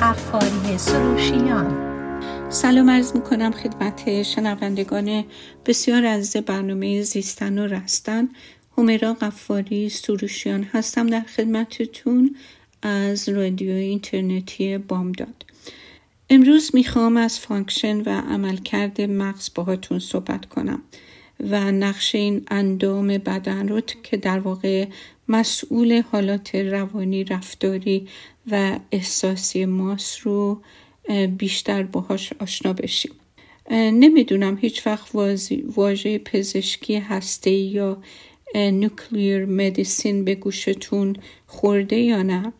غفاری سروشیان. سلام عرض می‌کنم خدمت شنوندگان بسیار عزیز برنامه زیستن و رستن. حمیرا غفاری سروشیان هستم در خدمتتون از رادیو اینترنتی بامداد. امروز می‌خوام از function و عملکرد مغز باهاتون صحبت کنم و نقش این اندام بدن رو که در واقع مسئول حالات روانی رفتاری و احساسی ماست رو بیشتر باهاش آشنا بشیم. نمی‌دونم هیچ وقت واژه پزشکی هسته یا نوکلیر مدیسین به گوشتون خورده یا نه.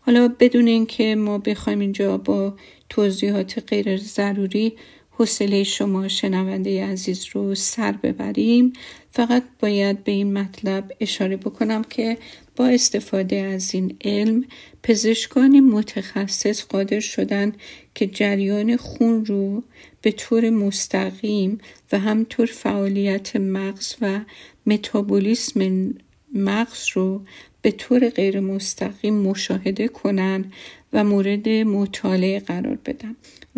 حالا بدون اینکه ما بخوایم اینجا با توضیحات غیر ضروری حوصله شما شنونده عزیز رو سر ببریم فقط باید به این مطلب اشاره بکنم که با استفاده از این علم پزشکان متخصص قادر شدن که جریان خون رو به طور مستقیم و همطور فعالیت مغز و متابولیسم مغز رو به طور غیر مستقیم مشاهده کنن و مورد مطالعه قرار بدن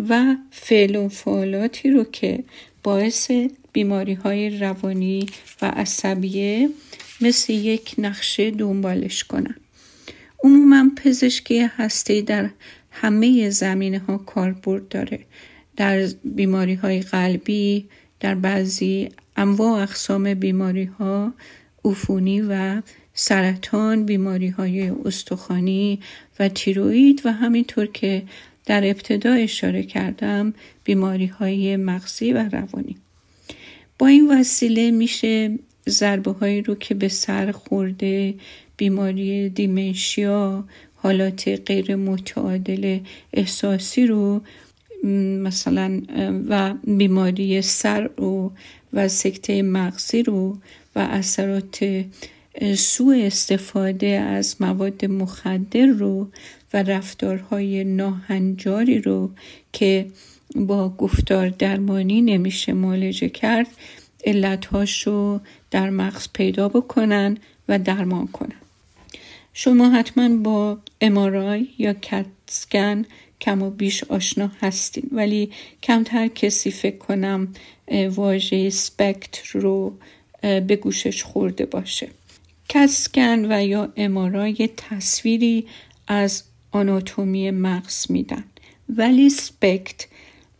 و فعل و فعالاتی رو که باعث بیماری های روانی و عصبیه مثل یک نقشه دنبالش کنن عموما پزشکی هستی در همه زمینه ها کاربرد داره. در بیماری های قلبی در بعضی انواع اقسام بیماری ها عفونی و سرطان بیماری های استخوانی و تیروید و همینطور که در ابتدا اشاره کردم بیماری های مغزی و روانی. با این وسیله میشه ضربه هایی رو که به سر خورده بیماری دیمنشیا حالات غیر متعادل احساسی رو مثلا و بیماری سر رو و سکته مغزی رو و اثرات سوء استفاده از مواد مخدر رو و رفتارهای ناهنجاری رو که با گفتار درمانی نمیشه معالجه کرد علتهاش رو در مغز پیدا بکنن و درمان کنن. شما حتما با امارای یا کتسکن کم و بیش آشنا هستین. ولی کمتر کسی فکر کنم واژه سپکتر رو به گوشش خورده باشه. کسکن و یا امارای تصویری از آناتومی مغز میدن. ولی سپکت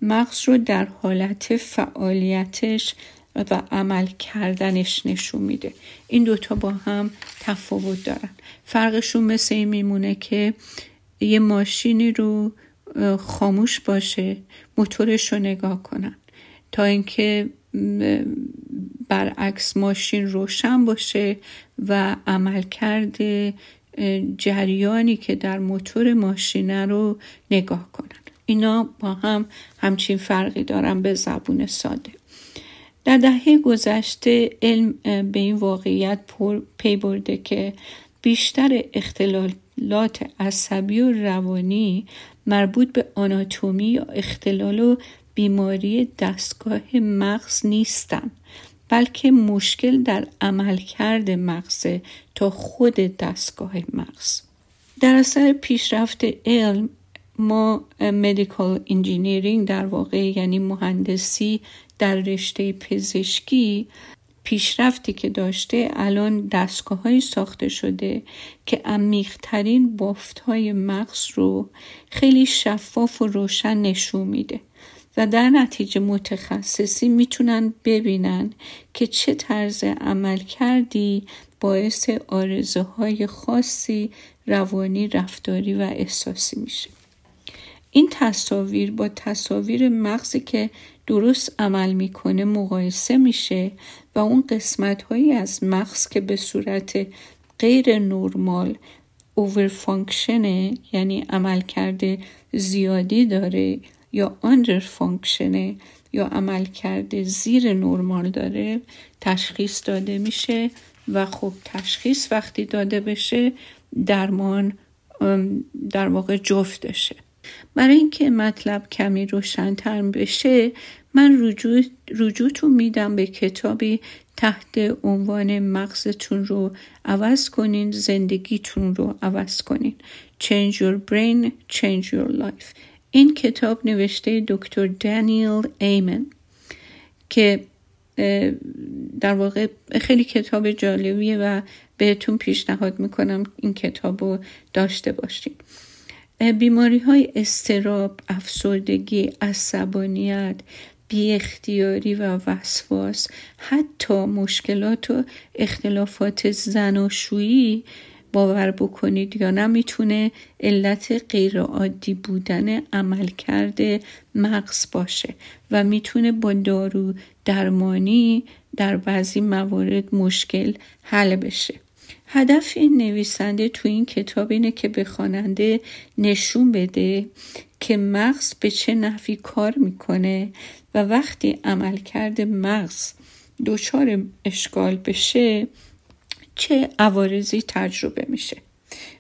مغز رو در حالت فعالیتش و عمل کردنش نشون میده. این دوتا با هم تفاوت دارن. فرقشون مثل این میمونه که یه ماشینی رو خاموش باشه موتورش رو نگاه کنن. تا اینکه برعکس ماشین روشن باشه و عمل کرده جریانی که در موتور ماشینه رو نگاه کنن. اینا با هم همچین فرقی دارن به زبون ساده. در دهه گذشته علم به این واقعیت پی برده که بیشتر اختلالات عصبی و روانی مربوط به آناتومی یا اختلال و بیماری دستگاه مغز نیستند بلکه مشکل در عملکرد مغز تا خود دستگاه مغز. در اثر پیشرفت علم ما مدیکال انجینیرینگ در واقع یعنی مهندسی در رشته پزشکی پیشرفتی که داشته الان دستگاه ساخته شده که عمیقترین بافت های مغز رو خیلی شفاف و روشن نشون میده. و در نتیجه متخصصی می‌تونن ببینن که چه طرز عمل کردی باعث آرزه های خاصی روانی رفتاری و احساسی میشه. این تصاویر با تصاویر مغزی که درست عمل می‌کنه مقایسه میشه و اون قسمت هایی از مغز که به صورت غیر نرمال over function ه یعنی عملکرد زیادی داره یا under function ه یا عملکرد زیر نرمال داره تشخیص داده میشه و خب تشخیص وقتی داده بشه درمان در واقع جفتشه برای اینکه مطلب کمی روشنتر بشه من رجوع رجوعتون میدم به کتابی تحت عنوان مغزتون رو عوض کنین زندگیتون رو عوض کنین. Change your brain, change your life. این کتاب نوشته دکتر دانیل ایمن که در واقع خیلی کتاب جالبیه و بهتون پیشنهاد می‌کنم این کتاب رو داشته باشین. بیماری های استراب، افسردگی، عصبانیت، بی اختیاری و وسواس. حتی مشکلات و اختلافات زناشویی باور بکنید یا نمی‌تونه علت غیرعادی بودن عملکرد مغز باشه و می‌تونه با دارو درمانی در بعضی موارد مشکل حل بشه. هدف این نویسنده تو این کتاب اینه که به خواننده نشون بده که مغز به چه نحوی کار می‌کنه و وقتی عملکرد مغز دچار اشکال بشه چه عوارضی تجربه میشه؟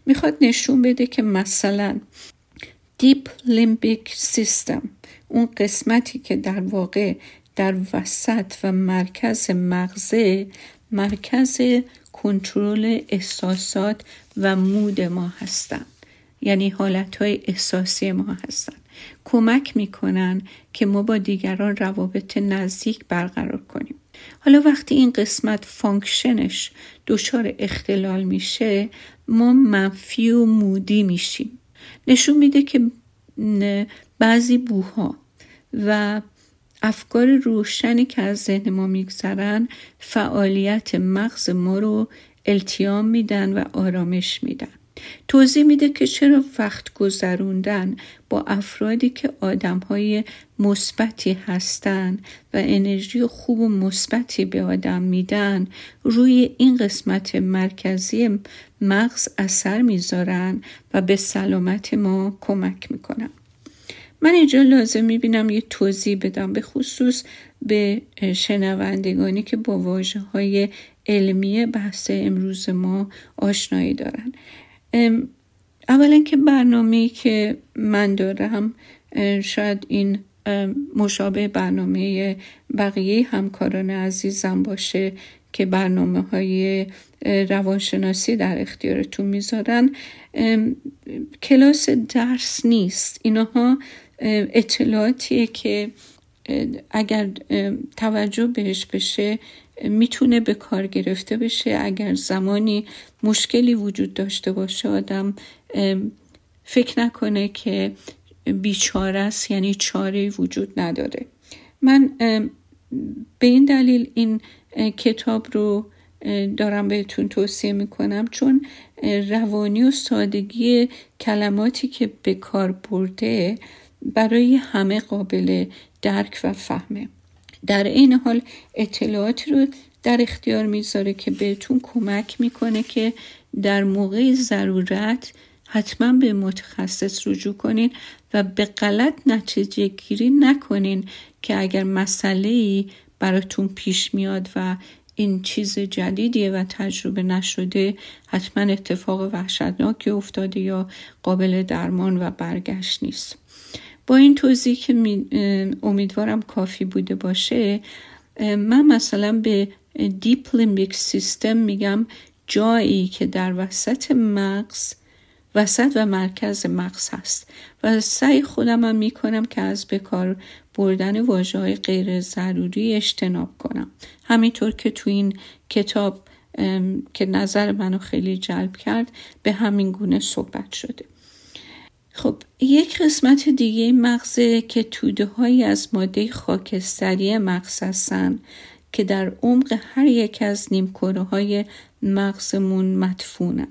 می‌خواد نشون بده که مثلا دیپ لیمبیک سیستم اون قسمتی که در واقع در وسط و مرکز مغزه مرکز کنترل احساسات و mood ما هستند یعنی حالت های احساسی ما هستند کمک می‌کنن که ما با دیگران روابط نزدیک برقرار کنیم. حالا وقتی این قسمت function ش دچار اختلال میشه ما منفی و moody میشیم. نشون میده که بعضی بوها و افکار روشنی که از ذهن ما میگذرن فعالیت مغز ما رو التیام میدن و آرامش میدن. توضیح میده که چرا وقت گذروندن با افرادی که آدم های مثبتی هستن و انرژی خوب و مثبتی به آدم میدن روی این قسمت مرکزی مغز اثر می‌ذارن و به سلامت ما کمک می‌کنن. من اینجا لازم می‌بینم یه توضیح بدم به خصوص به شنوندگانی که با واجه های علمی بحث امروز ما آشنایی دارن. اولا که برنامه که من دارم شاید این مشابه برنامه بقیه همکاران عزیزم باشه که برنامه های روانشناسی در اختیارتون می‌ذارن. کلاس درس نیست. اینها اطلاعاتیه که اگر توجه بهش بشه می‌تونه به کار گرفته بشه. اگر زمانی مشکلی وجود داشته باشه آدم فکر نکنه که بیچاره است یعنی چاره وجود نداره. من به این دلیل این کتاب رو دارم بهتون توصیه می‌کنم چون روانی و سادگی کلماتی که به کار برده برای همه قابل درک و فهمه. در این حال اطلاعاتی رو در اختیار می‌ذاره که بهتون کمک می‌کنه که در موقع ضرورت حتما به متخصص رجوع کنین و به غلط نتیجه گیری نکنین که اگر مسئله براتون پیش میاد و این چیز جدیدیه و تجربه نشده حتما اتفاق وحشتناکی افتاده یا قابل درمان و برگشت نیست. با این توضیح که امیدوارم کافی بوده باشه من مثلا به deep limbic system میگم جایی که در وسط مغز وسط و مرکز مغز هست و سعی خودم هم می‌کنم که از بکار بردن واجه های غیر ضروری اجتناب کنم. همینطور که تو این کتاب که نظر منو خیلی جلب کرد به همین گونه صحبت شده. خب یک قسمت دیگه مغزه که توده هایی از ماده خاکستری مغز هستن که در عمق هر یک از نیمکره های مغزمون مدفونن.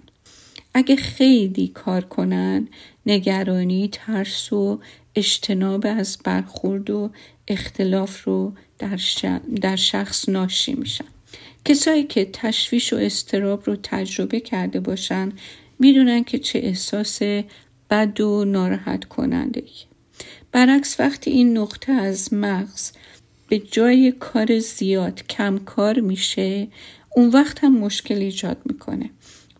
اگه خیلی کار کنن نگرانی ترس و اجتناب از برخورد و اختلاف رو در, در شخص ناشی میشن. کسایی که تشویش و استراب رو تجربه کرده باشن می‌دونن که چه احساس بد و ناراحت کننده برعکس وقتی این نقطه از مغز به جای کار زیاد کم کار میشه اون وقت هم مشکل ایجاد می‌کنه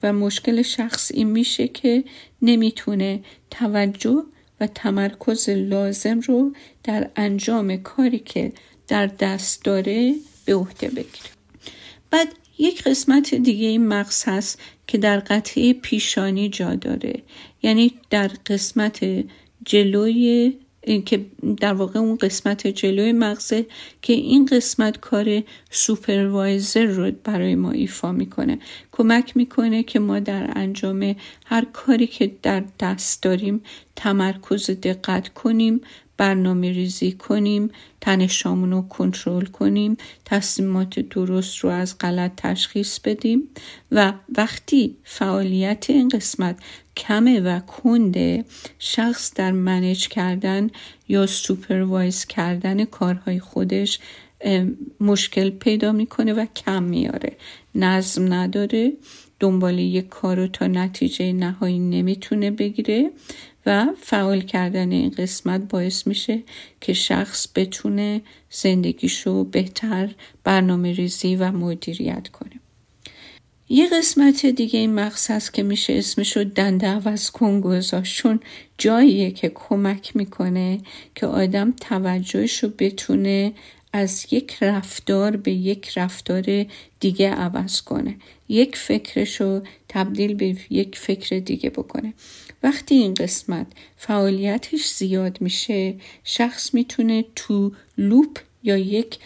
و مشکل شخص این میشه که نمی‌تونه توجه و تمرکز لازم رو در انجام کاری که در دست داره به عهده بگیره. بعد یک قسمت دیگه این مغز هست که در قطعه پیشانی جا داره. یعنی در قسمت جلوی که در واقع اون قسمت جلوی مغزه که این قسمت کار سوپروایزر رو برای ما ایفا می‌کنه. کمک می‌کنه که ما در انجام هر کاری که در دست داریم تمرکز دقت کنیم برنامه ریزی کنیم تنشامون رو کنترل کنیم تصمیمات درست رو از غلط تشخیص بدیم و وقتی فعالیت این قسمت کمه و کنده شخص در منج کردن یا سوپروایز کردن کارهای خودش مشکل پیدا می‌کنه و کم میاره نظم نداره دنبال یک کار رو تا نتیجه نهایی نمی‌تونه بگیره. و فعال کردن این قسمت باعث میشه که شخص بتونه زندگیشو بهتر برنامه ریزی و مدیریت کنه. یه قسمت دیگه این هست که میشه اسمشو دنده عوض کن گذاشت چون جاییه که کمک می‌کنه که آدم توجهشو بتونه از یک رفتار به یک رفتار دیگه عوض کنه. یک فکرشو تبدیل به یک فکر دیگه بکنه. وقتی این قسمت فعالیتش زیاد میشه شخص می‌تونه تو لوپ یا یک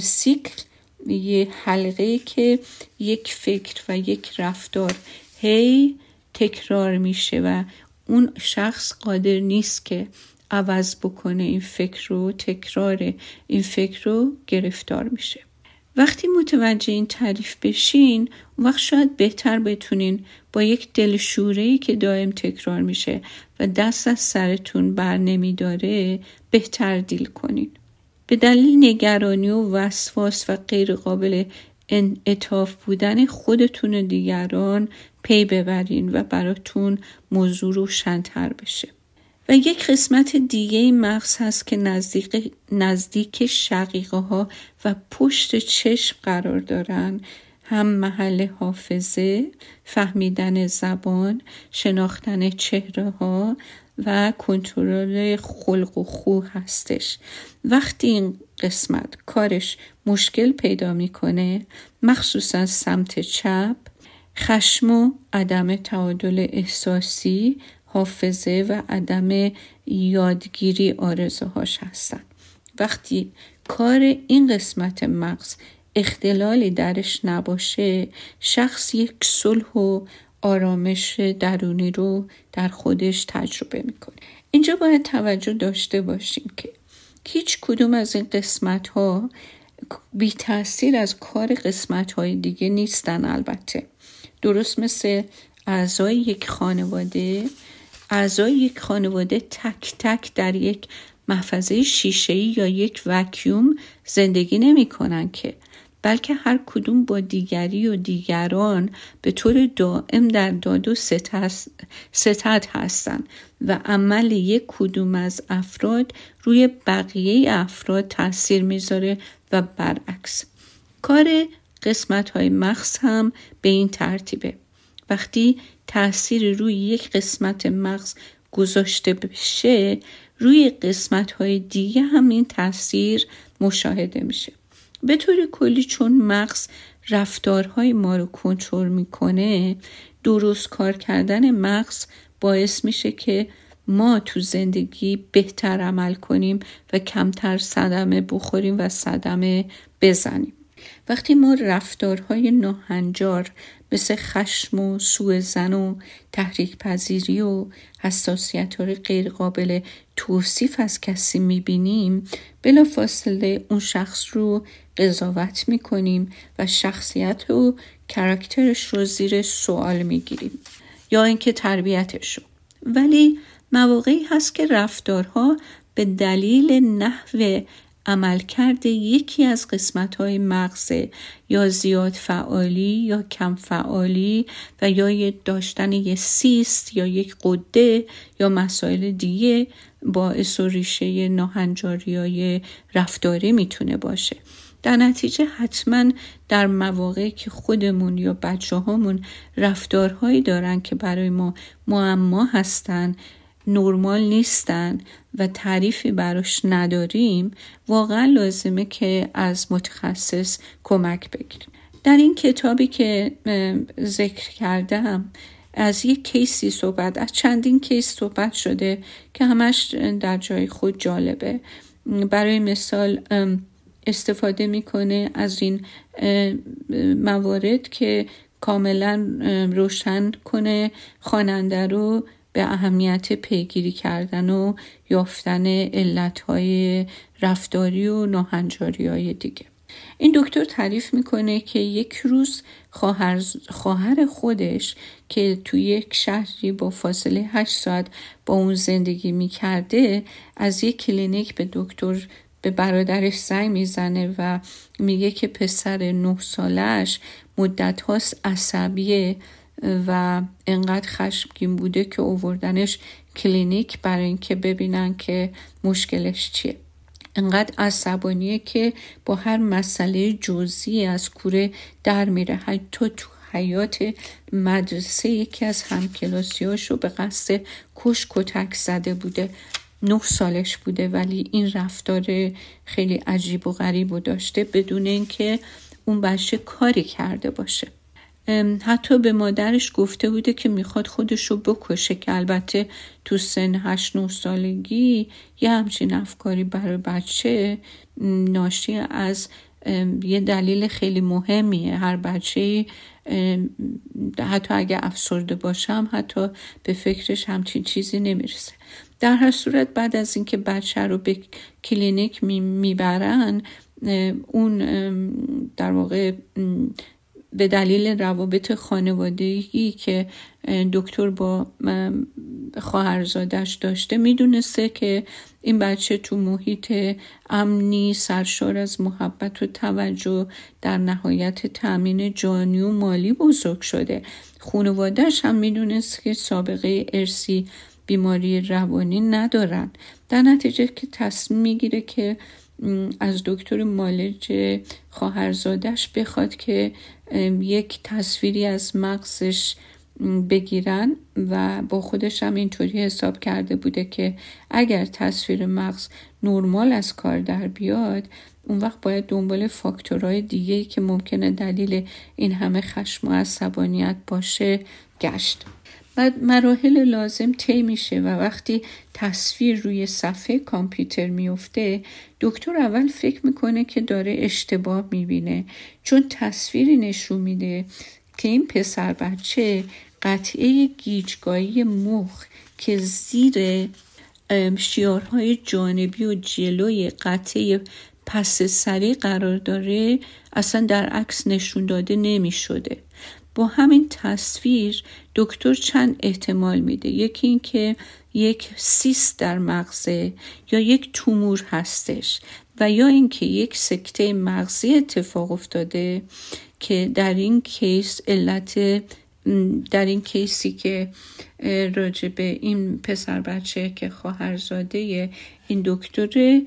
سیکل یه حلقه که یک فکر و یک رفتار هی تکرار میشه و اون شخص قادر نیست که عوض بکنه این فکر رو تکرار این فکر رو گرفتار میشه. وقتی متوجه این تعریف بشین اون وقت شاید بهتر بتونین با یک دلشوره ای که دائم تکرار میشه و دست از سرتون بر نمیداره بهتر دیل کنین. به دلیل نگرانی و وسواس و غیر قابل انعطاف بودن خودتون و دیگران پی ببرین و براتون موضوع روشنتر بشه. و یک قسمت دیگه مغز هست که نزدیک, نزدیک شقیقه ها و پشت چشم قرار دارن. هم محل حافظه، فهمیدن زبان، شناختن چهره ها و کنترل خلق و خو هستش. وقتی این قسمت کارش مشکل پیدا می‌کنه مخصوصا سمت چپ خشم و عدم تعادل احساسی حافظه و عدم یادگیری آرزوهاش هستن. وقتی کار این قسمت مغز اختلالی درش نباشه شخص یک صلح و آرامش درونی رو در خودش تجربه می‌کنه. اینجا باید توجه داشته باشیم که هیچ کدوم از این قسمت ها بی تاثیر از کار قسمت های دیگه نیستن البته. درست مثل اعضای یک خانواده اعضای یک خانواده تک تک در یک محفظه شیشه یا یک وکیوم زندگی نمی کنن که بلکه هر کدوم با دیگری و دیگران به طور دائم در داد و ستد هستند و عمل یک کدوم از افراد روی بقیه افراد تاثیر می‌ذاره و برعکس. کار قسمت های مغز هم به این ترتیبه. وقتی تاثیر روی یک قسمت مغز گذاشته بشه روی قسمت های دیگه هم این تاثیر مشاهده میشه. به طور کلی چون مغز رفتارهای ما رو کنترل می‌کنه درست کار کردن مغز باعث میشه که ما تو زندگی بهتر عمل کنیم و کمتر صدمه بخوریم و صدمه بزنیم. وقتی ما رفتارهای ناهنجار مثل خشم و سوء زن و تحریک پذیری و حساسیت های غیر قابل توصیف از کسی می‌بینیم بلا فاصله اون شخص رو قضاوت می‌کنیم و شخصیت و کرکترش رو زیر سوال می‌گیریم یا اینکه تربیتش رو. ولی مواقعی هست که رفتارها به دلیل نحو عملکرد یکی از قسمت های مغزه یا زیاد فعالی یا کم فعالی و یا داشتن یک سیست یا یک قده یا مسائل دیگه باعث و ریشه ناهنجاری های رفتاری می‌تونه باشه. در نتیجه حتما در مواقعی که خودمون یا بچه هامون رفتارهایی دارن که برای ما معما هستن نرمال نیستن و تعریفی براش نداریم واقعا لازمه که از متخصص کمک بگیریم. در این کتابی که ذکر کردم از یک کیسی صحبت از چندین کیس صحبت شده که همش در جای خود جالبه. برای مثال استفاده می‌کنه از این موارد که کاملا روشن کنه خواننده رو به اهمیت پیگیری کردن و یافتن علتهای رفتاری و ناهنجاری های دیگه. این دکتر تعریف می‌کنه که یک روز خواهر, خواهر خودش که توی یک شهری با فاصله 8 ساعت با اون زندگی می‌کرده از یک کلینیک به دکتر به برادرش زنگ می‌زنه و میگه که پسر نه سالش مدت هاست عصبیه. و انقدر خشمگین بوده که اووردنش کلینیک برای اینکه ببینن که مشکلش چیه. انقدر عصبانیه که با هر مسئله جزئی از کوره در میره. حتی تو حیات مدرسه یکی از همکلاسیاش رو به قصد کش کتک زده بوده. نه سالش بوده ولی این رفتار خیلی عجیب و غریب و داشته بدون اینکه اون بچه کاری کرده باشه. حتی به مادرش گفته بوده که می‌خواد خودش رو بکشه که البته تو سن هشت نه سالگی یه همچین افکاری برای بچه ناشی از یه دلیل خیلی مهمیه. هر بچه حتی اگه افسرده باشم حتی به فکرش همچین چیزی نمی‌رسه. در هر صورت بعد از اینکه بچه رو به کلینیک می‌برن اون در واقع به دلیل روابط خانوادگی که دکتر با خواهرزادش داشته می‌دونسته که این بچه تو محیط امنی سرشار از محبت و توجه در نهایت تأمین جانی و مالی بزرگ شده. خانوادهش هم می‌دونست که سابقه ارسی بیماری روانی ندارن. در نتیجه که تصمیم می‌گیره که از دکتر مالج خواهرزادش بخواد که یک تصویری از مغزش بگیرن و با خودش هم اینطوری حساب کرده بوده که اگر تصویر مغز نرمال از کار در بیاد اون وقت باید دنبال فاکتورهای دیگه که ممکنه دلیل این همه خشم و عصبانیت باشه گشت. بعد مراحل لازم طی میشه و وقتی تصویر روی صفحه کامپیوتر میفته دکتر اول فکر می‌کنه که داره اشتباه می‌بینه چون تصویری نشون میده که این پسر بچه قطعه گیجگاهی مخ که زیر شیارهای جانبی و جلوی قطعه پس سری قرار داره اصلا در عکس نشون داده نمی شده. با همین تصویر دکتر چند احتمال میده؟ یکی اینکه یک سیست در مغزه یا یک تومور هستش و یا اینکه یک سکته مغزی اتفاق افتاده که در این کیس علت در این کیسی که راجع به این پسر بچه که خواهرزاده این دکتر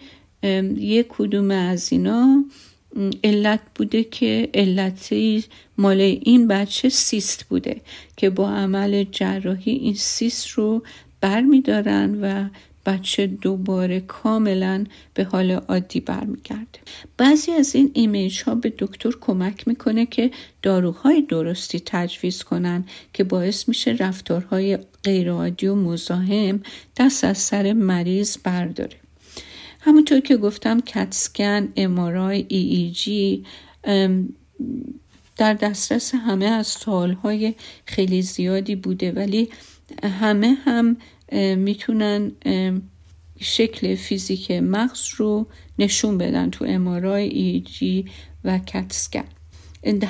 یک کدوم از اینا علت بوده که علتی مال این بچه سیست بوده که با عمل جراحی این سیست رو بر دارن و بچه دوباره کاملا به حال عادی برمیگرده. بعضی از این ایمیج ها به دکتر کمک می‌کنه که داروهای درستی تجویز کنن که باعث میشه رفتارهای غیرعادی و مزاحم دست از سر مریض برداره. همونطور که گفتم کتسکن امارای ای ای جی در دسترس همه از سالهای خیلی زیادی بوده ولی همه هم می‌تونن شکل فیزیک مغز رو نشون بدن تو امارای ای جی و کتسکن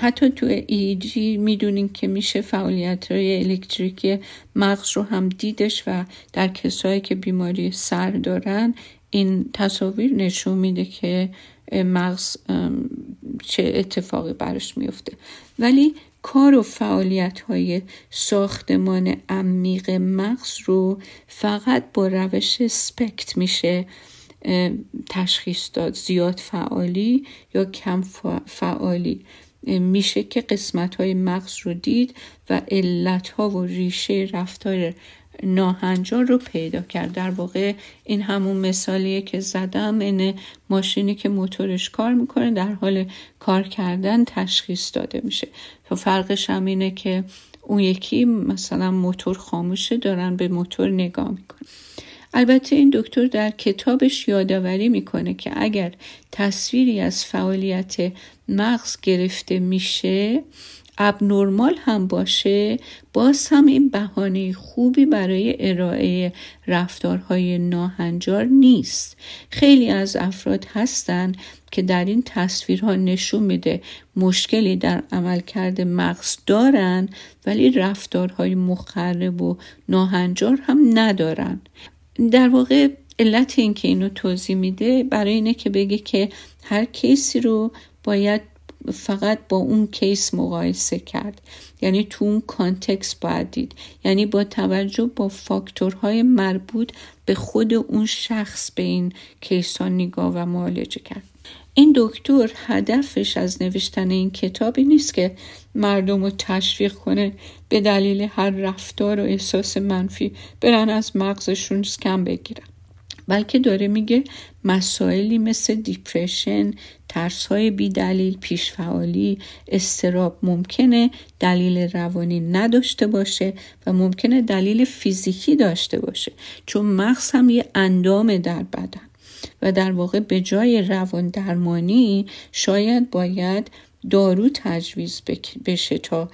حتی تو ای جی می‌دونین که میشه فعالیت های الکتریکی مغز رو هم دیدش و در کسایی که بیماری سر دارن این تصاویر نشون میده که مغز چه اتفاقی برش میفته. ولی کار و فعالیت های ساختمان عمیق مغز رو فقط با روش سپکت میشه تشخیص داد. زیاد فعالی یا کم فعالی. میشه که قسمت های مغز رو دید و علت ها و ریشه رفتار ناهنجار رو پیدا کرد. در واقع این همون مثالیه که زدم این ماشینی که موتورش کار می‌کنه در حال کار کردن تشخیص داده میشه. تو فرقش هم اینه که اون یکی مثلا موتور خاموشه دارن به موتور نگاه می‌کنن. البته این دکتر در کتابش یادآوری می‌کنه که اگر تصویری از فعالیت مغز گرفته میشه ابنرمال هم باشه باز هم این بهانه خوبی برای ارائه رفتارهای ناهنجار نیست. خیلی از افراد هستند که در این تصویرها نشون میده مشکلی در عملکرد مغز دارن ولی رفتارهای مخرب و ناهنجار هم ندارن. در واقع علت این که اینو توضیح میده برای اینه که بگه که هر case ی رو باید فقط با اون case مقایسه کرد. یعنی تو اون context باید دید. یعنی با توجه با فاکتورهای مربوط به خود اون شخص به این case ها نگاه و معالجه کرد. این دکتر هدفش از نوشتن این کتابی نیست که مردم رو تشویق کنه به دلیل هر رفتار و احساس منفی برن از مغزشون اسکن بگیرن. بلکه داره میگه مسائلی مثل depression، ترس های بی دلیل، بیش‌فعالی، اضطراب ممکنه دلیل روانی نداشته باشه و ممکنه دلیل فیزیکی داشته باشه چون مغز هم یه اندام در بدن و در واقع به جای روان درمانی شاید باید دارو تجویز بشه تا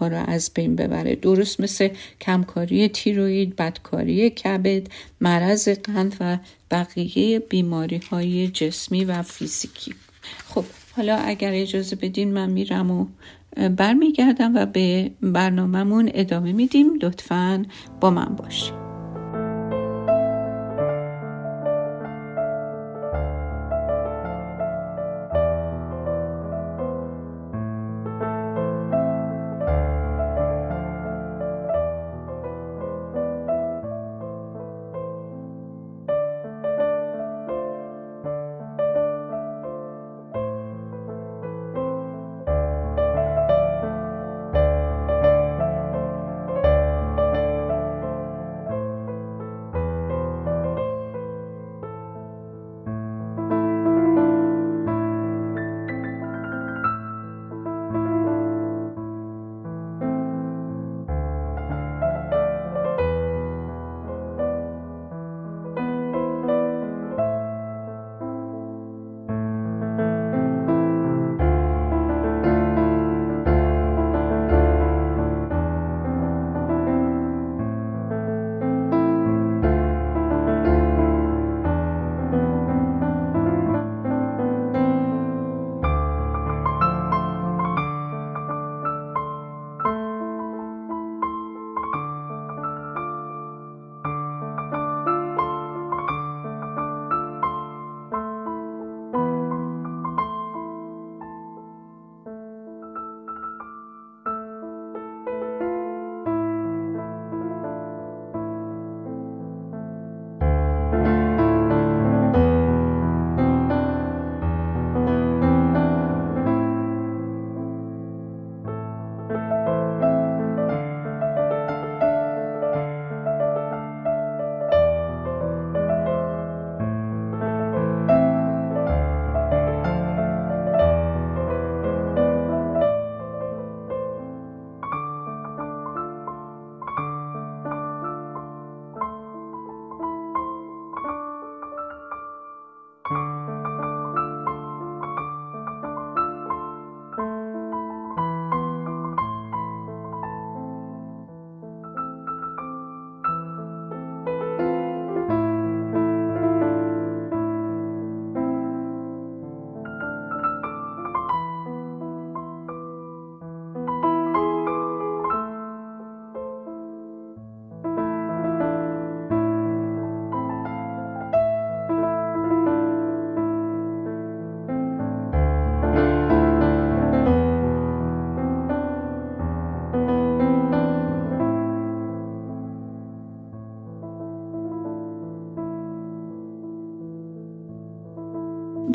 ها را از بین ببره. درست مثل کمکاری تیروید بدکاری کبد مرض قند و بقیه بیماری های جسمی و فیزیکی. خب حالا اگر اجازه بدین من میرم و برمیگردم و به برنامهمون ادامه میدیم. لطفا با من باشیم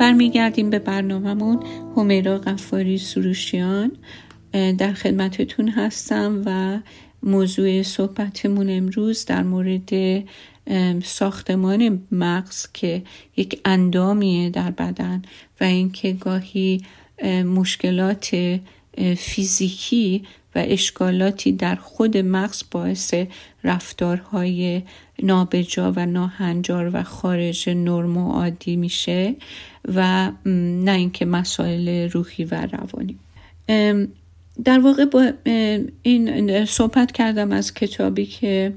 برمیگردیم به برنامهمون. همیرا قفاری سروشیان در خدمتتون هستم و موضوع صحبتمون امروز در مورد ساختمان مغز که یک اندامیه در بدن و اینکه گاهی مشکلات فیزیکی و اشکالاتی در خود مغز باعث رفتارهای نابجا و ناهنجار و خارج نرم و عادی میشه و نه اینکه مسائل روحی و روانی. در واقع با این صحبت کردم از کتابی که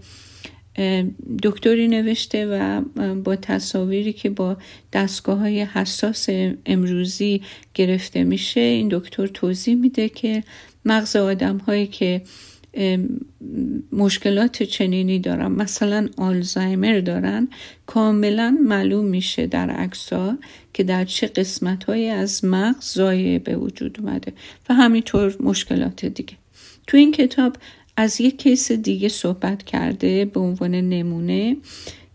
دکتری نوشته و با تصاویری که با دستگاه های حساس امروزی گرفته میشه این دکتر توضیح میده که مغز آدم هایی که مشکلات چنینی دارن مثلا آلزایمر دارن کاملا معلوم میشه در عکسها که در چه قسمت های از مغز زایه به وجود اومده و همینطور مشکلات دیگه. تو این کتاب از یک کیس دیگه صحبت کرده به عنوان نمونه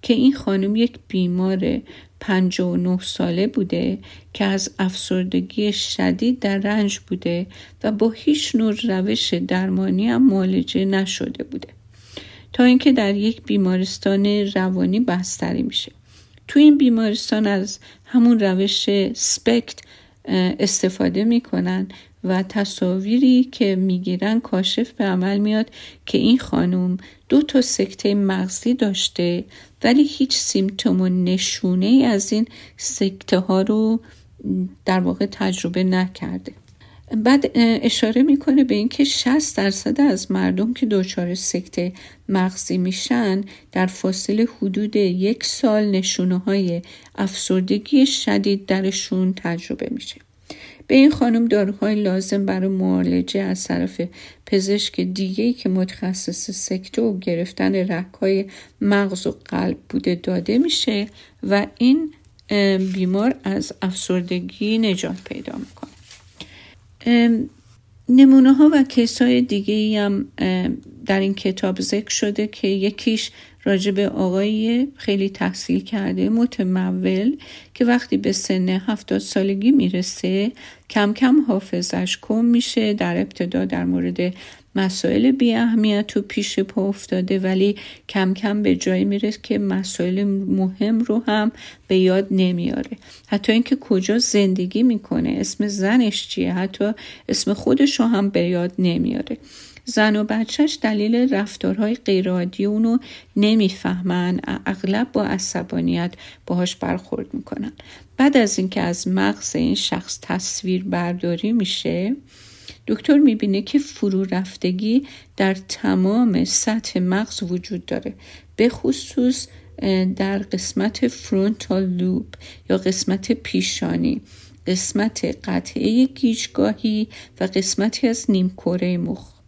که این خانم یک بیمار 59 ساله بوده که از افسردگی شدید در رنج بوده و با هیچ نوع روش درمانی هم معالجه نشده بوده. تا اینکه در یک بیمارستان روانی بستری میشه. تو این بیمارستان از همون روش سپکت استفاده می‌کنن و تصاویری که می‌گیرن کاشف به عمل میاد که این خانم دو تا سکته مغزی داشته ولی هیچ سیمتوم و نشونه ای از این سکته ها رو در واقع تجربه نکرده. بعد اشاره می‌کنه به اینکه 60 درصد از مردم که دچار سکته مغزی میشن در فاصله حدود یک سال نشونه های افسردگی شدید درشون تجربه میشه. به این خانم داروهای لازم برای معالجه از طرف پزشک دیگه که متخصص سکته و گرفتن رکای مغز و قلب بوده داده میشه و این بیمار از افسردگی نجات پیدا می‌کنه. نمونه ها و کیس های دیگه هم در این کتاب ذکر شده که یکیش راجع به آقایی خیلی تحصیل کرده متمول که وقتی به سن هفتاد سالگی می‌رسه کم کم حافظش کم میشه. در ابتدا در مورد مسائل بی اهمیت و پیش پا افتاده ولی کم کم به جایی می‌رسه که مسائل مهم رو هم به یاد نمیاره. حتی اینکه کجا زندگی می‌کنه اسم زنش چیه؟ حتی اسم خودش رو هم به یاد نمیاره. زن و بچهش دلیل رفتارهای غیرعادی اونو نمی‌فهمن. اغلب با عصبانیت باهاش برخورد می‌کنن. بعد از اینکه از مغز این شخص تصویر برداری میشه دکتر می‌بینه که فرو رفتگی در تمام سطح مغز وجود داره. به خصوص در قسمت فرونتال لوب یا قسمت پیشانی. قسمت قطعه گیجگاهی و قسمتی از نیمکره مخ.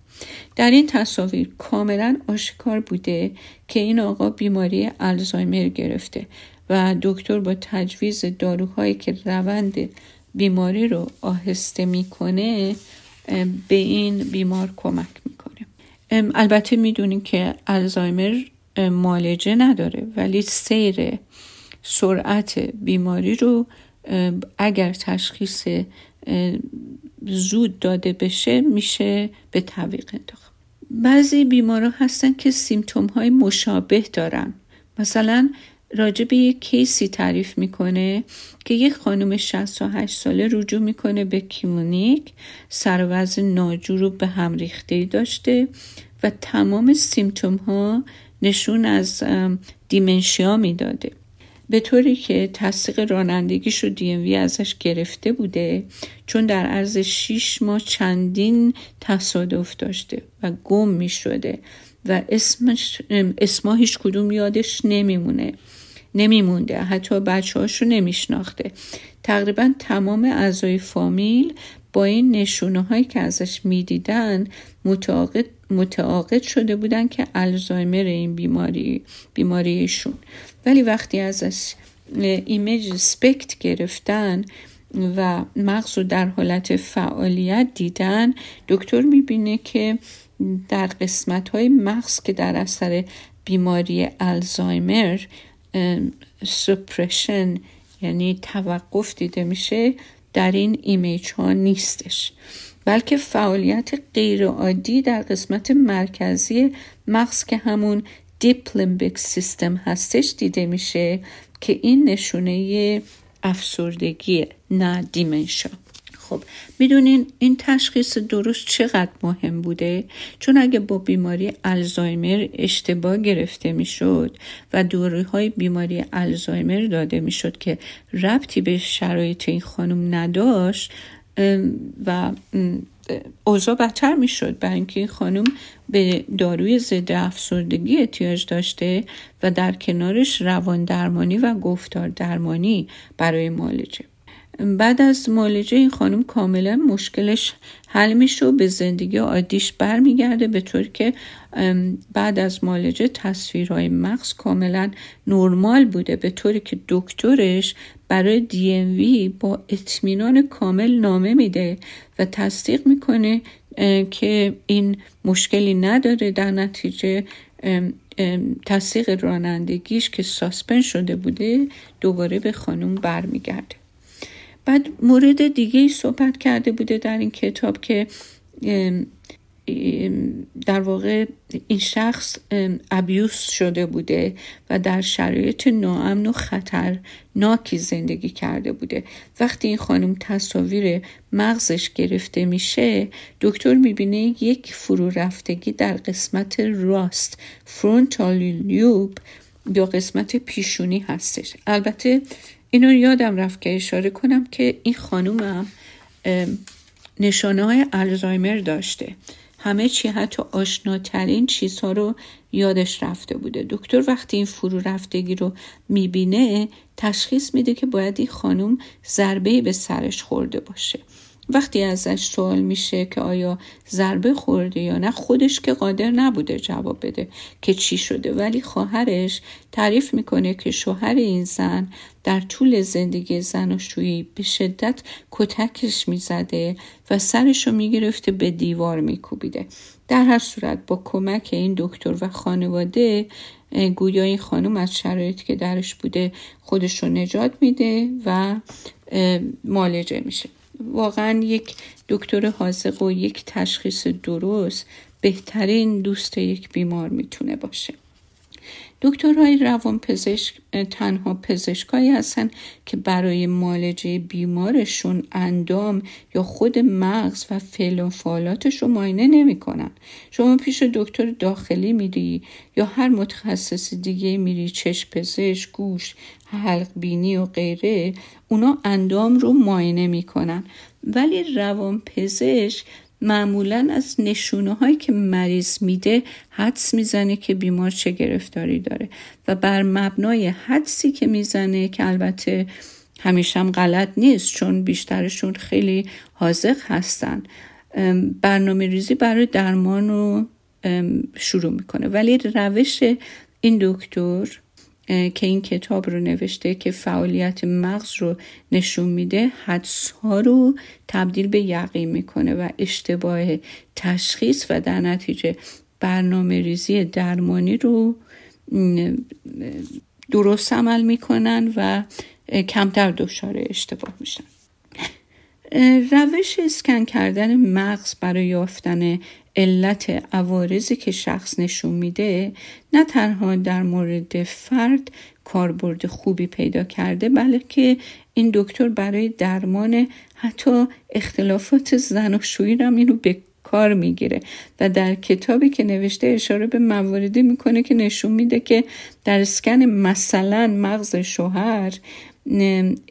در این تصاویر کاملا آشکار بوده که این آقا بیماری الزایمر گرفته و دکتر با تجویز داروهایی که روند بیماری رو آهسته می‌کنه به این بیمار کمک می‌کنه. البته می‌دونیم که الزایمر معالجه نداره ولی سیر سرعت بیماری رو اگر تشخیص زود داده بشه میشه به تعویق انداخت. بعضی بیمارا هستن که سیمتوم های مشابه دارن. مثلا راجع به یک کیسی تعریف می‌کنه که یک خانم 68 ساله رجوع می‌کنه به کیمونیک سر وزن ناجور رو به هم ریخته داشته و تمام سیمتوم ها نشون از دیمنشیا می‌داده. به طوری که تصدیق رانندگیش رو دی ازش گرفته بوده چون در عرض 6 ماه چندین تصادف داشته و گم می شده و اسمش اسما هیچ کدوم یادش نمیمونه نمیمونده حتی بچه هاش رو نمیشناخته. تقریبا تمام اعضای فامیل با این نشونه هایی که ازش می‌دیدن متعاقد, متعاقد شده بودن که الزایمر این بیماری بیماریشون. ولی وقتی ازش ایمیج سپکت گرفتن و مغز رو در حالت فعالیت دیدن دکتر می‌بینه که در قسمت های مغز که در اثر بیماری الزایمر suppression یعنی توقف دیده میشه در این image ها نیستش. بلکه فعالیت غیرعادی در قسمت مرکزی مغز که همون deep limbic system هستش دیده میشه که این نشونه افسردگی نه dementia خب می‌دونین این تشخیص درست چقدر مهم بوده؟ چون اگه با بیماری آلزایمر اشتباه گرفته می‌شد و دوره های بیماری الزایمر داده می‌شد که ربطی به شرایط این خانم نداشت و اوضاع بدتر می‌شد. برای اینکه این خانم به داروی ضد افسردگی احتیاج داشته و در کنارش روان درمانی و گفتار درمانی برای مالجه بعد از معالجه این خانم کاملا مشکلش حل میشه و به زندگی عادیش برمیگرده به طور که بعد از معالجه تصویرهای مغز کاملا نرمال بوده به طوری که دکترش برای دی ام وی با اطمینان کامل نامه میده و تصدیق می‌کنه که این مشکلی نداره در نتیجه تصدیق رانندگیش که ساسپن شده بوده دوباره به خانم برمیگرده. بعد مورد دیگه ای صحبت کرده بوده در این کتاب که در واقع این شخص ابیوس شده بوده و در شرایط ناامن و خطرناکی زندگی کرده بوده. وقتی این خانم تصاویر مغزش گرفته میشه دکتر می‌بینه یک فرو رفتگی در قسمت راست فرونتال لیوب یا قسمت پیشونی هستش. البته اینو یادم رفت که اشاره کنم که این خانومم نشانه های الزایمر داشته. همه چی حتی آشناترین چیزها رو یادش رفته بوده. دکتر وقتی این فرو رفتگی رو می‌بینه تشخیص میده که باید این خانم ضربه به سرش خورده باشه. وقتی ازش سوال میشه که آیا ضربه خورده یا نه خودش که قادر نبوده جواب بده که چی شده. ولی خواهرش تعریف می‌کنه که شوهر این زن در طول زندگی زناشویی به شدت کتکش می‌زده و سرش رو می‌گرفته به دیوار میکوبیده. در هر صورت با کمک این دکتر و خانواده گویا این خانم از شرایطی که درش بوده خودش رو نجات میده و مالجه میشه. واقعا یک دکتر حاضق و یک تشخیص درست بهترین دوست یک بیمار می‌تونه باشه. دکترهای روان پزشک تنها پزشکایی هستن که برای معالجه بیمارشون اندام یا خود مغز و فعل و فعالاتش رو معاینه نمی‌کنن. شما پیش دکتر داخلی میری یا هر متخصص دیگه میری چشم پزشک گوش حلق بینی و غیره اونا اندام رو معاینه می‌کنن. ولی روان پزشک معمولا از نشونه هایی که مریض میده حدس می‌زنه که بیمار چه گرفتاری داره. و بر مبنای حدسی که می‌زنه که البته همیشه هم غلط نیست چون بیشترشون خیلی حاضق هستن برنامه ریزی برای درمان رو شروع می‌کنه. ولی روش این دکتر که این کتاب رو نوشته که فعالیت مغز رو نشون میده حدس ها رو تبدیل به یقین می‌کنه و اشتباه تشخیص و در نتیجه برنامه ریزی درمانی رو درست عمل می‌کنن و کمتر دچار اشتباه میشن. روش اسکن کردن مغز برای یافتن علت عوارضی که شخص نشون میده نه تنها در مورد فرد کاربرد خوبی پیدا کرده بلکه این دکتر برای درمان حتی اختلافات زن و شویی هم اینو به کار می‌گیره. و در کتابی که نوشته اشاره به مواردی می‌کنه که نشون میده که در اسکن مثلا مغز شوهر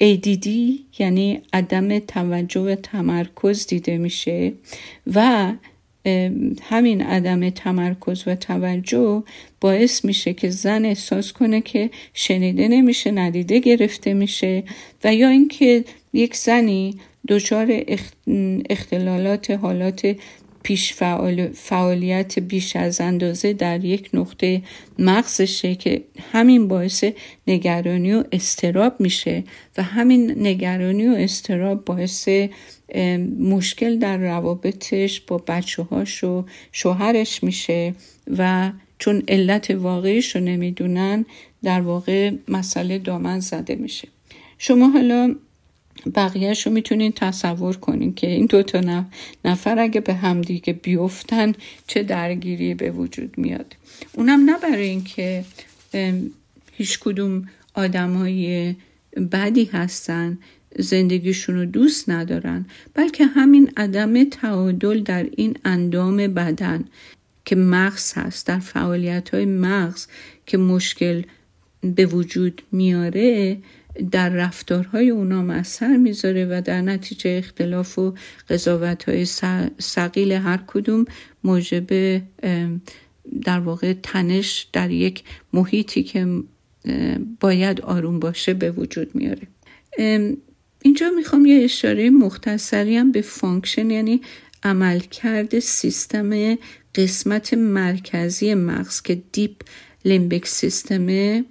ADD یعنی عدم توجه و تمرکز دیده میشه و همین عدم تمرکز و توجه باعث میشه که زن احساس کنه که شنیده نمیشه ندیده گرفته میشه و یا اینکه یک زنی دچار اختلالات حالات پیش فعالیت بیش از اندازه در یک نقطه مغزشه که همین باعث نگرانی و استراب میشه و همین نگرانی و استراب باعث مشکل در روابطش با بچه هاش و شوهرش میشه و چون علت واقعیش رو نمی‌دونن در واقع مسئله دامن زده میشه. شما حالا بقیهش رو می‌تونین تصور کنین که این دوتا نفر اگه به همدیگه بیفتن چه درگیری به وجود میاد. اونم نه برای اینکه هیچ کدوم آدم های بدی هستن زندگیشون رو دوست ندارن بلکه همین عدم تعادل در این اندام بدن که مغز هست در فعالیت های مغز که مشکل به وجود میاره در رفتارهای اونا اثر می‌ذاره و در نتیجه اختلاف و قضاوت های ثقیل هر کدوم موجب در واقع تنش در یک محیطی که باید آروم باشه به وجود میاره. اینجا می‌خوام یه اشاره مختصری هم به function یعنی عملکرد سیستم قسمت مرکزی مغز که دیپ لیمبیک سیستمه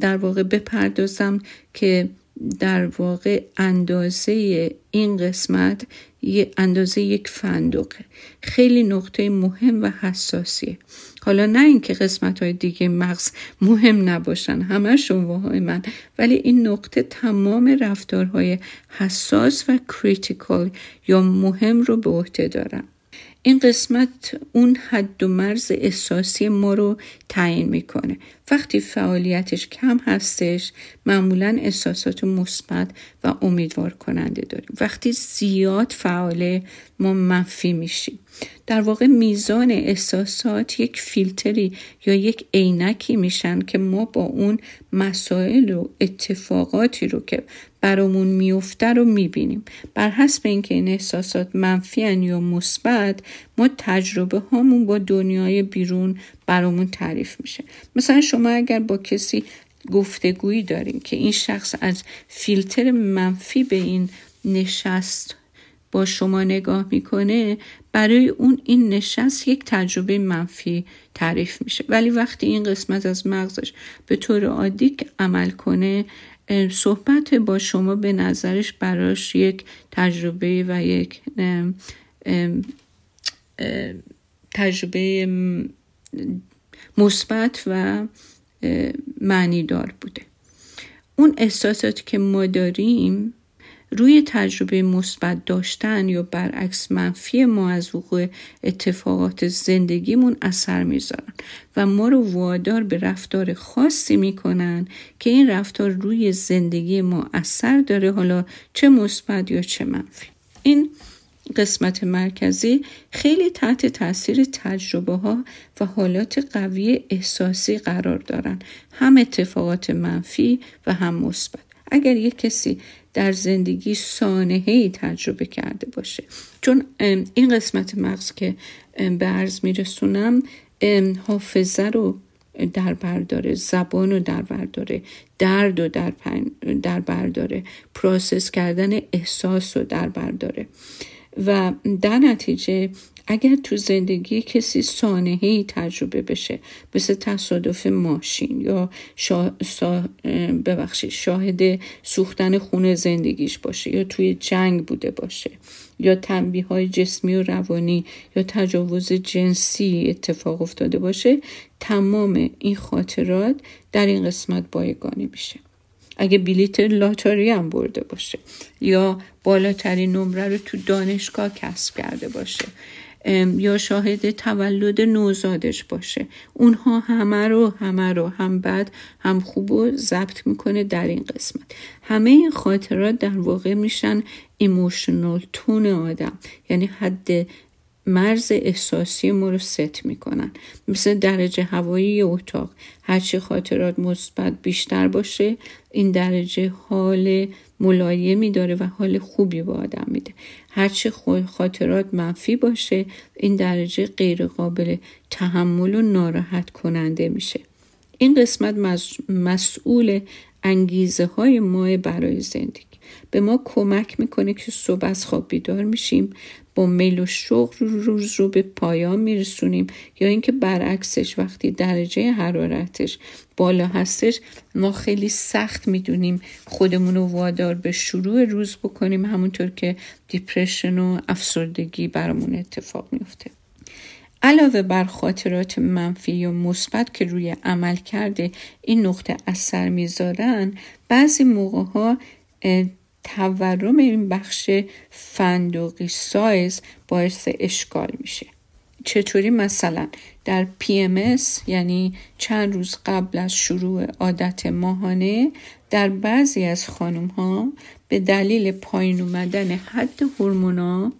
در واقع بپردازم که در واقع اندازه این قسمت یه اندازه یک فندقه. خیلی نقطه مهم و حساسیه. حالا نه اینکه قسمت های دیگه مغز مهم نباشن همه شما من ولی این نقطه تمام رفتارهای حساس و کریتیکال یا مهم رو به عهده دارن. این قسمت اون حد و مرز احساسی ما رو تعیین می‌کنه. وقتی فعالیتش کم هستش معمولا احساسات مثبت و امیدوار کننده داریم. وقتی زیاد فعاله ما منفی میشیم. در واقع میزان احساسات یک فیلتری یا یک عینکی میشن که ما با اون مسائل و اتفاقاتی رو که برامون میفته رو می‌بینیم. بر حسب اینکه این احساسات منفی یا مثبت ما تجربه هامون با دنیای بیرون برامون تعریف میشه. مثلا شما اگر با کسی گفتگویی داریم که این شخص از فیلتر منفی به این نشست با شما نگاه می‌کنه برای اون این نشست یک تجربه منفی تعریف میشه. ولی وقتی این قسمت از مغزش به طور عادی عمل کنه صحبت با شما به نظرش براش یک تجربه و یک تجربه مثبت و معنیدار بوده. اون احساساتی که ما داریم روی تجربه مثبت داشتن یا برعکس منفی ما از وقوع اتفاقات زندگیمون اثر می‌ذارن و ما رو وادار به رفتار خاصی می‌کنن که این رفتار روی زندگی ما اثر داره حالا چه مثبت یا چه منفی. این قسمت مرکزی خیلی تحت تاثیر تجربه ها و حالات قوی احساسی قرار دارن. هم اتفاقات منفی و هم مثبت. اگر یک کسی در زندگی سانحه تجربه کرده باشه. چون این قسمت مغز که به عرض میرسونم حافظه رو در برداره زبان رو در برداره درد رو در, در برداره پروسس کردن احساس رو در برداره و در نتیجه اگر تو زندگی کسی سانحه تجربه بشه مثل تصادف ماشین یا شا... ببخشید شاهد سوختن خونه زندگیش باشه یا توی جنگ بوده باشه یا تنبیه های جسمی و روانی یا تجاوز جنسی اتفاق افتاده باشه تمام این خاطرات در این قسمت بایگانی میشه. اگه بلیت لاتاری هم برده باشه یا بالاترین نمره رو تو دانشگاه کسب کرده باشه. یا شاهد تولد نوزادش باشه. اونها همه رو همه رو هم بد هم خوب و ضبط می‌کنه در این قسمت. همه این خاطرات در واقع میشن emotional tone آدم. یعنی حد مرز احساسی ما رو ست می‌کنن. مثل درجه هوای اتاق. هرچی خاطرات مثبت بیشتر باشه این درجه حال ملایمی داره و حال خوبی به آدم میده. هرچه خاطرات منفی باشه این درجه غیر قابل تحمل و ناراحت کننده میشه. این قسمت مسئول انگیزه های ما برای زندگی. به ما کمک می‌کنه که صبح از خواب بیدار میشیم. میل و شغل روز رو به پایان میرسونیم. یا اینکه برعکسش وقتی درجه حرارتش بالا هستش ما خیلی سخت می‌دونیم خودمون رو وادار به شروع روز بکنیم. همونطور که دیپرشن و افسردگی برامون اتفاق میفته علاوه بر خاطرات منفی یا مثبت که روی عمل کرده این نقطه اثر می‌ذارن بعضی موقع ها تورم این بخش فندقی سایز باعث اشکال میشه. چطوری مثلا در PMS یعنی چند روز قبل از شروع عادت ماهانه در بعضی از خانم ها به دلیل پایین اومدن حد هورمونا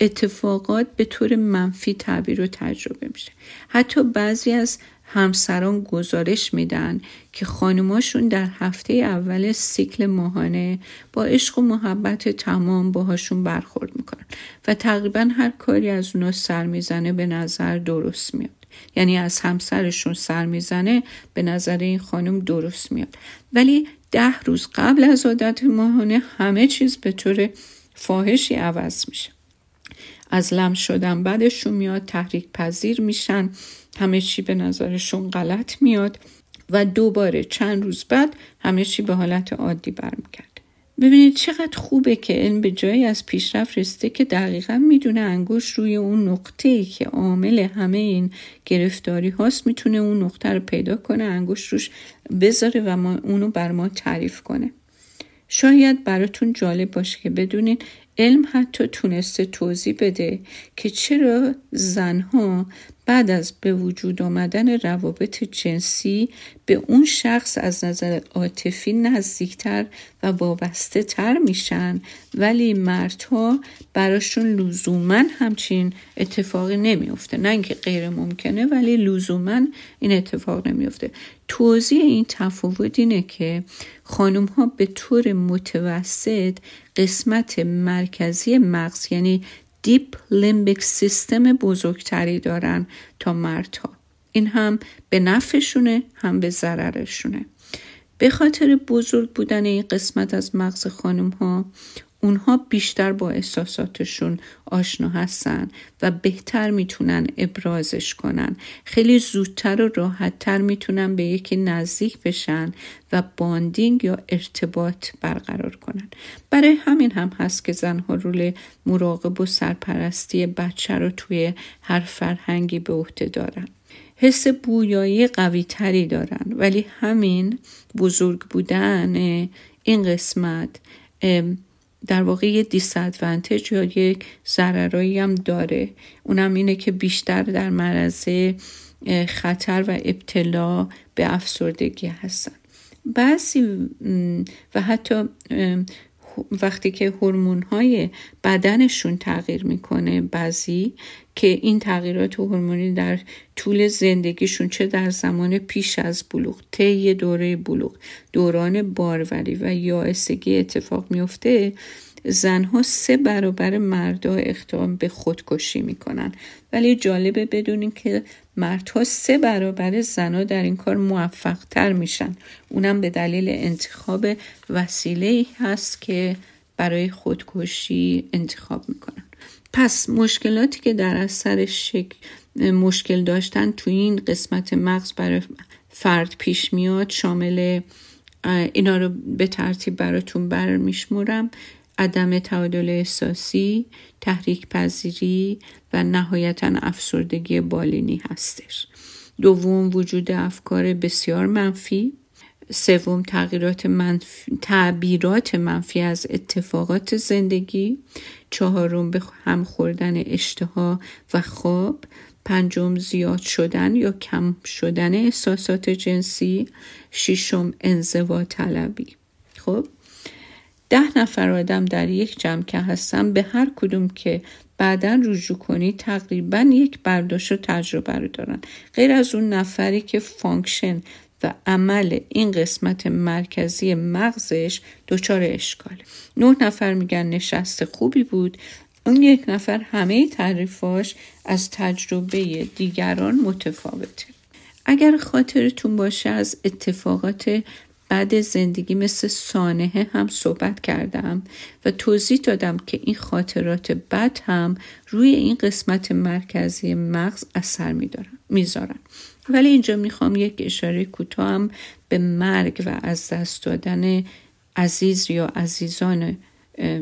اتفاقات به طور منفی تعبیر و تجربه میشه. حتی بعضی از همسران گزارش میدن که خانماشون در هفته اول سیکل ماهانه با عشق و محبت تمام باهاشون برخورد می‌کنن و تقریبا هر کاری از اونا سر می‌زنه به نظر درست میاد. یعنی از همسرشون سر می‌زنه به نظر این خانم درست میاد. ولی ده روز قبل از عادت ماهانه همه چیز به طور فاحشی عوض میشه. از لم شدن بعدشون میاد تحریک پذیر میشن همه چی به نظرشون غلط میاد و دوباره چند روز بعد همه چی به حالت عادی برمیگرده. ببینید چقدر خوبه که علم به جایی از پیشرفت رسیده که دقیقا می‌دونه انگوش روی اون نقطه ای که عامل همه این گرفتاری هاست می‌تونه اون نقطه رو پیدا کنه انگوش روش بذاره و ما اونو بر ما تعریف کنه. شاید براتون جالب باشه که بدونین علم حتی تونسته توضیح بده که چرا زنها بعد از به وجود آمدن روابط جنسی به اون شخص از نظر عاطفی نزدیکتر و وابسته تر میشن. ولی مردها براشون لزوما همچین اتفاقی نمیافته. نه اینکه غیر ممکنه ولی لزوما این اتفاق نمیافته. توضیح این تفاوت اینه که خانم ها به طور متوسط قسمت مرکزی مغز یعنی دیپ لیمبیک سیستم بزرگتری دارن تا مردها. این هم به نفعشونه هم به ضررشونه. به خاطر بزرگ بودن این قسمت از مغز خانم ها اونها بیشتر با احساساتشون آشنا هستن و بهتر می‌تونن ابرازش کنن. خیلی زودتر و راحتتر می‌تونن به یکی نزدیک بشن و باندینگ یا ارتباط برقرار کنن. برای همین هم هست که زنها رول مراقب و سرپرستی بچه رو توی هر فرهنگی به عهده دارن. حس بویایی قوی تری دارن. ولی همین بزرگ بودن این قسمت در واقع یه دیسادوانتج یا یک ضررایی هم داره. اونم اینه که بیشتر در معرض خطر و ابتلا به افسردگی هستن. بعضی و حتی وقتی که هورمون های بدنشون تغییر می‌کنه بعضی که این تغییرات هورمونی در طول زندگیشون چه در زمان پیش از بلوغ طی دوره بلوغ دوران باروری و یائسگی اتفاق میفته زنها سه برابر مردا اقدام به خودکشی می‌کنن. ولی جالبه بدونین که مردها سه برابر زنها در این کار موفق تر میشن. اونم به دلیل انتخاب وسیله ای هست که برای خودکشی انتخاب می‌کنن. پس مشکلاتی که در اثر شکل مشکل داشتن تو این قسمت مغز برای فرد پیش میاد شامل اینا رو به ترتیب براتون برمیشمورم عدم تعادل احساسی، تحریک پذیری و نهایتا افسردگی بالینی هستش. دوم وجود افکار بسیار منفی. سوم تغییرات منفی، تعبیرات منفی از اتفاقات زندگی. چهارم به هم خوردن اشتها و خواب. پنجم زیاد شدن یا کم شدن احساسات جنسی. ششم انزوا طلبی. خب؟ ده نفر آدم در یک جمع که هستن. به هر کدوم که بعدا رجوع کنی تقریبا یک برداشت و تجربه رو دارن. غیر از اون نفری که function و عمل این قسمت مرکزی مغزش دچار اشکاله. نه نفر میگن نشست خوبی بود. اون یک نفر همه تعریفاش از تجربه دیگران متفاوته. اگر خاطرتون باشه از اتفاقات بعد زندگی مثل سانحه هم صحبت کردم و توضیح دادم که این خاطرات بد هم روی این قسمت مرکزی مغز اثر می‌ذارن. ولی اینجا می‌خوام یک اشاره کوتاه هم به مرگ و از دست دادن عزیز یا عزیزان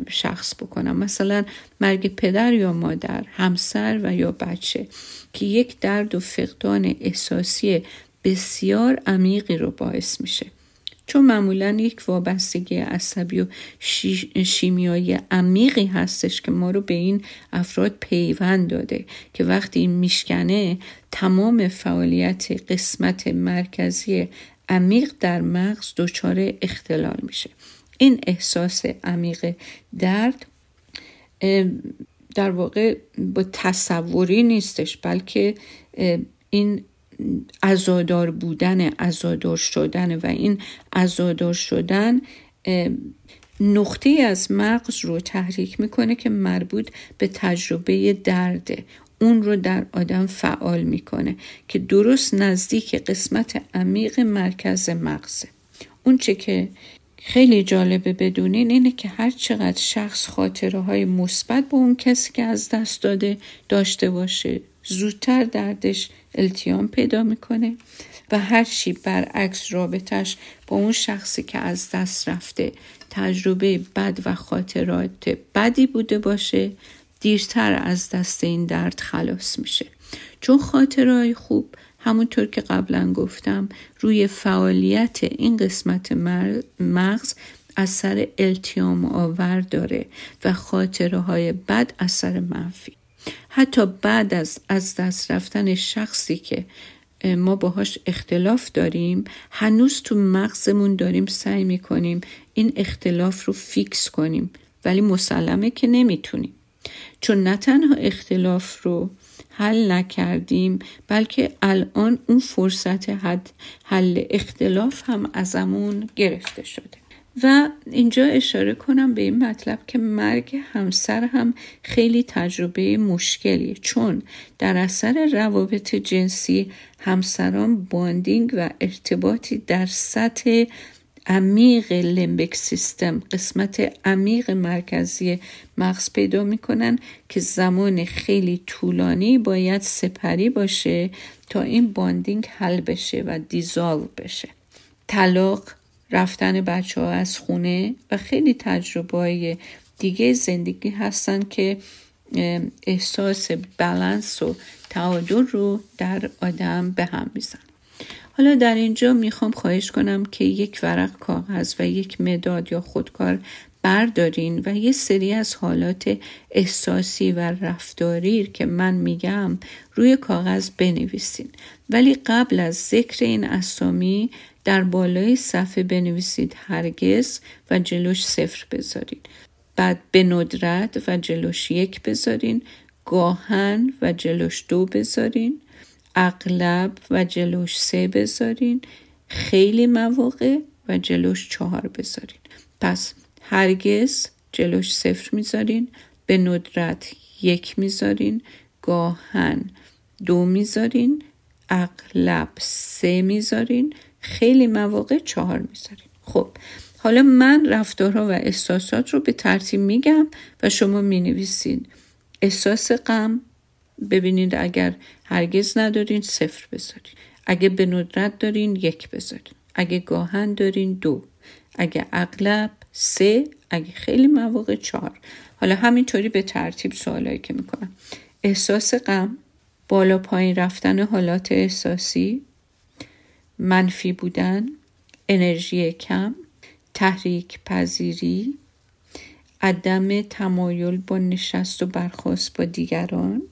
شخص بکنم. مثلا مرگ پدر یا مادر همسر و یا بچه که یک درد و فقدان احساسی بسیار عمیقی رو باعث میشه. چون معمولا یک وابستگی عصبی و شیمیایی عمیقی هستش که ما رو به این افراد پیوند داده که وقتی این میشکنه تمام فعالیت قسمت مرکزی عمیق در مغز دچار اختلال میشه. این احساس عمیق درد در واقع با تصوری نیستش بلکه این ازادار بودن ازادار شدن و این ازادار شدن نقطه از مغز رو تحریک می‌کنه که مربوط به تجربه درده. اون رو در آدم فعال می‌کنه که درست نزدیک قسمت عمیق مرکز مغزه. اون چه که خیلی جالبه بدونین اینه که هر چقدر شخص خاطره های مثبت با اون کسی که از دست داده داشته باشه زودتر دردش التیام پیدا می‌کنه و هر چی برعکس رابطش با اون شخصی که از دست رفته تجربه بد و خاطرات بدی بوده باشه دیرتر از دست این درد خلاص میشه. چون خاطرهای خوب همونطور که قبلا گفتم روی فعالیت این قسمت مغز اثر التیام آور داره و خاطره های بد اثر منفی. حتی بعد از از دست رفتن شخصی که ما باهاش اختلاف داریم هنوز تو مغزمون داریم سعی می‌کنیم این اختلاف رو فیکس کنیم ولی مسلمه که نمی‌تونیم. چون نه تنها اختلاف رو حل نکردیم بلکه الان اون فرصت حد حل اختلاف هم ازمون گرفته شده. و اینجا اشاره کنم به این مطلب که مرگ همسر هم خیلی تجربه مشکلیه. چون در اثر روابط جنسی همسران bonding و ارتباطی در سطح عمیق limbic system قسمت عمیق مرکزی مغز پیدا می‌کنن که زمان خیلی طولانی باید سپری باشه تا این bonding حل بشه و dissolve بشه. طلاق رفتن بچه ها از خونه و خیلی تجربه دیگه زندگی هستن که احساس بلنس و تعادل رو در آدم به هم میزن حالا در اینجا می‌خوام خواهش کنم که یک ورق کاغذ و یک مداد یا خودکار بردارین و یه سری از حالات احساسی و رفتاری که من میگم روی کاغذ بنویسین. ولی قبل از ذکر این اسامی در بالای صفحه بنویسید هرگز و جلوش صفر بذارین بعد به ندرت و جلوش یک بذارین گاهن و جلوش دو بذارین اغلب و جلوش سه بذارین خیلی مواقع و جلوش چهار بذارین. پس هرگز جلوش صفر می‌ذارین به ندرت یک می‌ذارین گاهن دو می‌ذارین اغلب سه می‌ذارین خیلی مواقع چهار می‌ذارین خب حالا من رفتارها و احساسات رو به ترتیب میگم و شما می‌نویسین. احساس غم ببینید اگر هرگز ندارین صفر بذارین. اگه به ندرت دارین یک بذارین. اگه گاهن دارین دو. اگه اغلب سه. اگه خیلی مواقع چهار. حالا همینطوری به ترتیب سوالایی که می‌کنم. احساس غم بالا پایین رفتن حالات احساسی منفی بودن انرژی کم تحریک پذیری عدم تمایل با نشست و برخواست با دیگران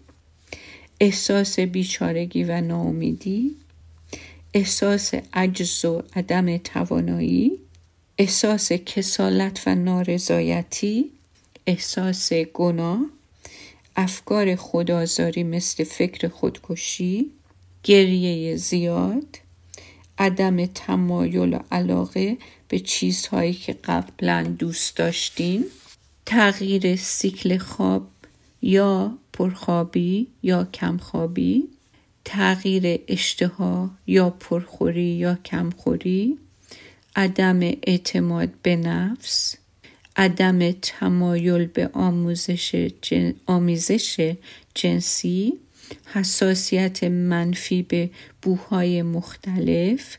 احساس بیچارگی و ناامیدی احساس عجز و عدم توانایی احساس کسالت و نارضایتی احساس گناه افکار خدازاری مثل فکر خودکشی گریه زیاد عدم تمایل و علاقه به چیزهایی که قبلا دوست داشتین؟ تغییر سیکل خواب یا پرخوابی یا کمخوابی؟ تغییر اشتها یا پرخوری یا کمخوری؟ عدم اعتماد به نفس؟ عدم تمایل به آموزش آمیزش جنسی؟ حساسیت منفی به بوهای مختلف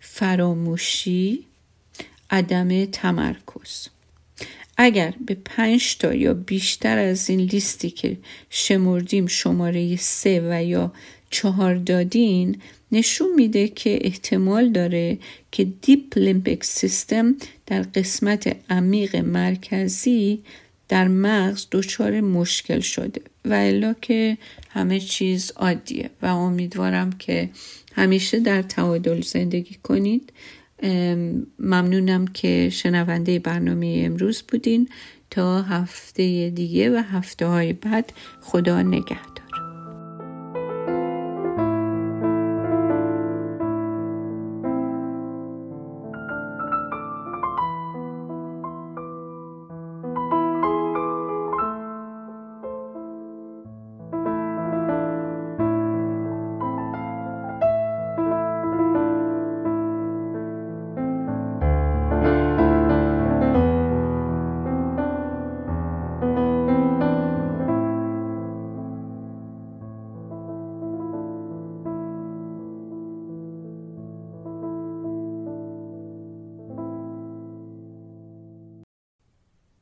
فراموشی عدم تمرکز. اگر به پنج تا یا بیشتر از این لیستی که شمردیم شماره سه و یا چهار دادین نشون میده که احتمال داره که دیپ لیمبیک سیستم در قسمت عمیق مرکزی در مغز دچار مشکل شده. و الا که همه چیز عادیه و امیدوارم که همیشه در تعادل زندگی کنید. ممنونم که شنونده برنامه امروز بودین. تا هفته دیگه و هفته های بعد خدا نگهدار.